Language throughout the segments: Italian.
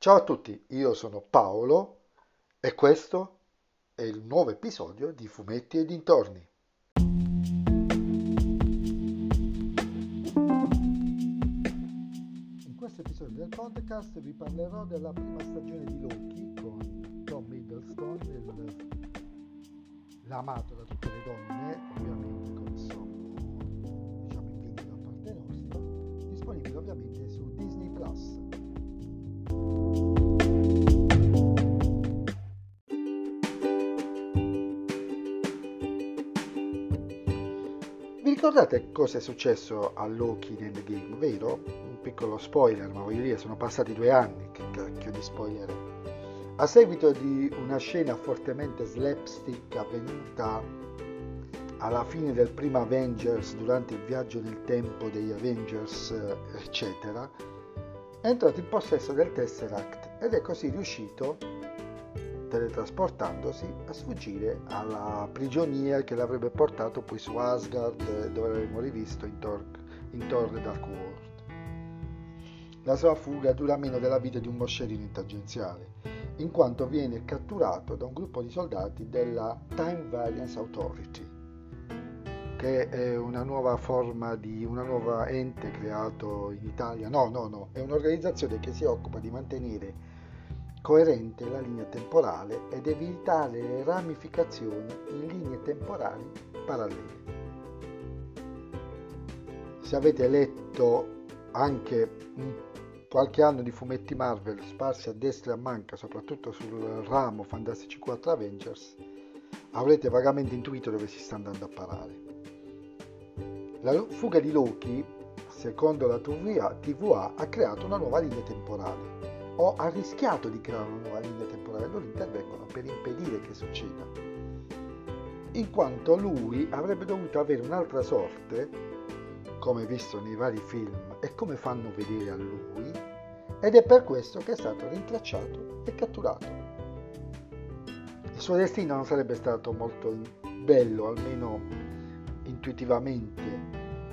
Ciao a tutti, io sono Paolo e questo è il nuovo episodio di Fumetti e dintorni. In questo episodio del podcast vi parlerò della prima stagione di Loki con Tom Hiddleston, il- l'amato da tutte le donne, ovviamente come ricordate cosa è successo a Loki nel game, vero? Un piccolo spoiler, ma voglio dire, sono passati due anni, che cacchio di spoiler? A seguito di una scena fortemente slapstick avvenuta alla fine del primo Avengers, durante il viaggio nel tempo degli Avengers, eccetera, è entrato in possesso del Tesseract ed è così riuscito teletrasportandosi a sfuggire alla prigionia che l'avrebbe portato poi su Asgard dove l'avremmo rivisto in Thor, in Thor Dark World. La sua fuga dura meno della vita di un moscerino in tangenziale, in quanto viene catturato da un gruppo di soldati della Time Variance Authority, che è una nuova forma di una nuova ente creato in Italia. No, no, no, è un'organizzazione che si occupa di mantenere coerente la linea temporale ed evitare le ramificazioni in linee temporali parallele. Se avete letto anche qualche anno di fumetti Marvel sparsi a destra e a manca, soprattutto sul ramo Fantastici 4 Avengers, avrete vagamente intuito dove si sta andando a parare. La fuga di Loki, secondo la TVA ha creato una nuova linea temporale o ha rischiato di creare una nuova linea temporale, loro intervengono per impedire che succeda, in quanto lui avrebbe dovuto avere un'altra sorte, come visto nei vari film e come fanno vedere a lui, ed è per questo che è stato rintracciato e catturato. Il suo destino non sarebbe stato molto bello, almeno intuitivamente,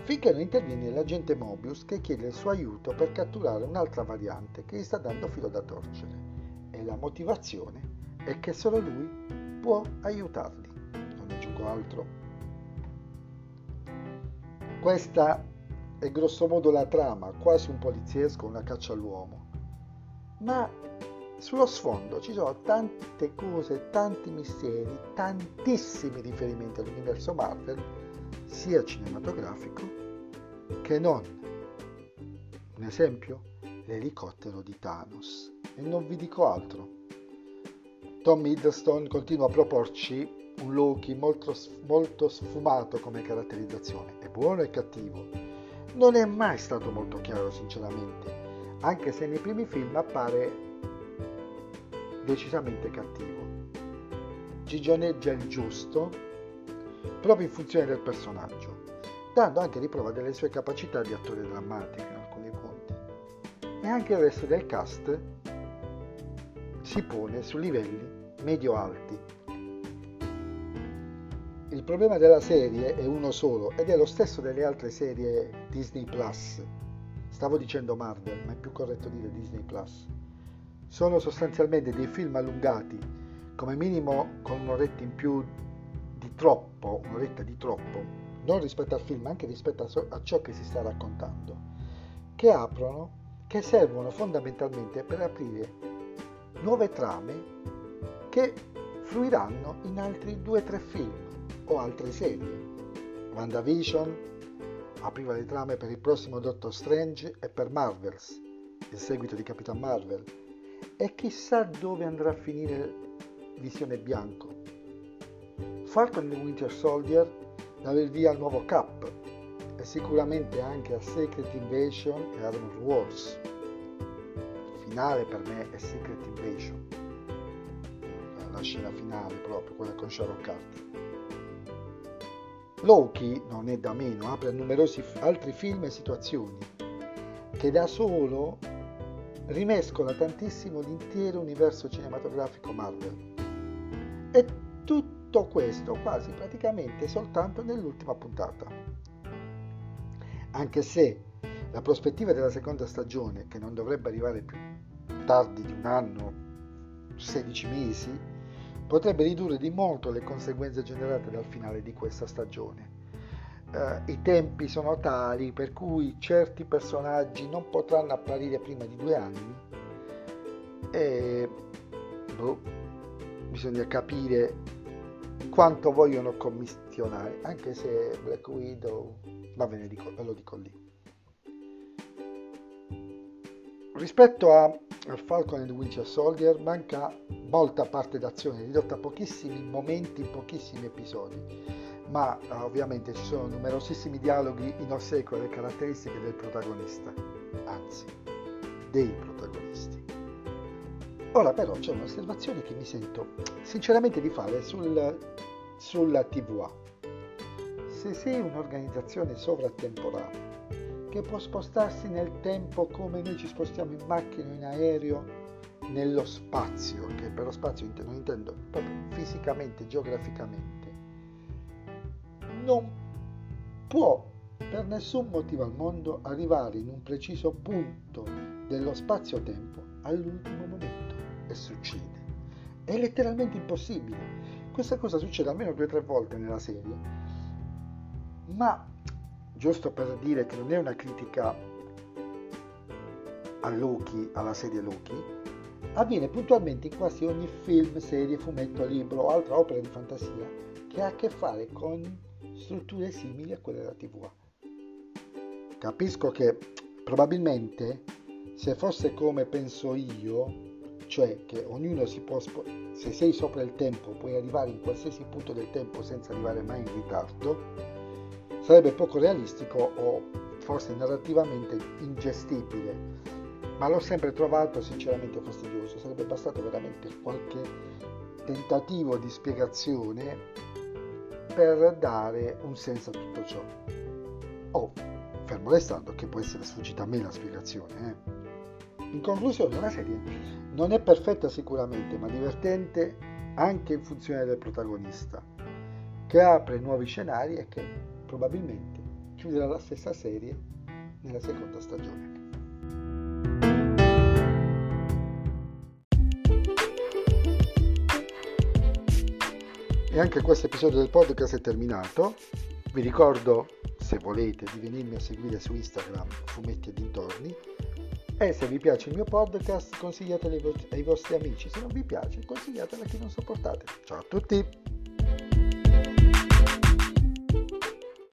finché non interviene l'agente Mobius che chiede il suo aiuto per catturare un'altra variante che gli sta dando filo da torcere. E la motivazione è che solo lui può aiutarli. Non aggiungo altro. Questa è grossomodo la trama, quasi un poliziesco, una caccia all'uomo. Ma sullo sfondo ci sono tante cose, tanti misteri, tantissimi riferimenti all'universo Marvel sia cinematografico che non. Un esempio? L'elicottero di Thanos. E non vi dico altro. Tom Hiddleston continua a proporci un Loki molto, molto sfumato come caratterizzazione. È buono e cattivo. Non è mai stato molto chiaro, sinceramente, anche se nei primi film appare decisamente cattivo. Gigioneggia il giusto, proprio in funzione del personaggio, dando anche riprova delle sue capacità di attore drammatico in alcuni punti. E anche il resto del cast si pone su livelli medio-alti. Il problema della serie è uno solo ed è lo stesso delle altre serie Disney Plus. Stavo dicendo Marvel, ma è più corretto dire Disney Plus. Sono sostanzialmente dei film allungati, come minimo con un'oretta in più di troppo, un'oretta di troppo, non rispetto al film, anche rispetto a, so- a ciò che si sta raccontando, che aprono, che servono fondamentalmente per aprire nuove trame che fluiranno in altri due o tre film o altre serie. WandaVision apriva le trame per il prossimo Doctor Strange e per Marvels, il seguito di Capitan Marvel, e chissà dove andrà a finire Visione Bianco. Falcon e Winter Soldier dà il via al nuovo Cap e sicuramente anche a Secret Invasion e Armor Wars. Il finale per me è Secret Invasion, la scena finale proprio, quella con Sharon Carter. Loki non è da meno, apre numerosi altri film e situazioni che da solo rimescola tantissimo l'intero universo cinematografico Marvel. E tutto questo quasi praticamente soltanto nell'ultima puntata. Anche se la prospettiva della seconda stagione, che non dovrebbe arrivare più tardi di un anno, 16 mesi, potrebbe ridurre di molto le conseguenze generate dal finale di questa stagione. Uh, I tempi sono tali per cui certi personaggi non potranno apparire prima di due anni e boh, bisogna capire quanto vogliono commissionare, anche se Black Widow, va bene, ve lo dico lì. Rispetto a, a Falcon and Winter Soldier manca molta parte d'azione, ridotta a pochissimi momenti, pochissimi episodi, ma eh, ovviamente ci sono numerosissimi dialoghi in ossequio alle caratteristiche del protagonista, anzi, dei protagonisti. Ora però c'è un'osservazione che mi sento sinceramente di fare sul, sulla TVA. Se sei un'organizzazione sovratemporale che può spostarsi nel tempo come noi ci spostiamo in macchina o in aereo nello spazio, che per lo spazio non intendo proprio fisicamente, geograficamente, non può per nessun motivo al mondo arrivare in un preciso punto dello spazio-tempo all'ultimo momento e succede. È letteralmente impossibile. Questa cosa succede almeno due o tre volte nella serie, ma giusto per dire che non è una critica a Loki, alla serie Loki, avviene puntualmente in quasi ogni film, serie, fumetto, libro o altra opera di fantasia che ha a che fare con strutture simili a quelle della TVA. Capisco che probabilmente se fosse come penso io, cioè che ognuno si può, se sei sopra il tempo puoi arrivare in qualsiasi punto del tempo senza arrivare mai in ritardo, sarebbe poco realistico o forse narrativamente ingestibile, ma l'ho sempre trovato sinceramente fastidioso, sarebbe bastato veramente qualche tentativo di spiegazione per dare un senso a tutto ciò. Oh, fermo restando che può essere sfuggita a me la spiegazione. Eh. In conclusione, la serie non è perfetta sicuramente, ma divertente anche in funzione del protagonista, che apre nuovi scenari e che probabilmente chiuderà la stessa serie nella seconda stagione. E anche questo episodio del podcast è terminato. Vi ricordo, se volete, di venirmi a seguire su Instagram, fumetti e dintorni e se vi piace il mio podcast consigliatelo ai vostri amici, se non vi piace consigliatelo a chi non sopportate. Ciao a tutti!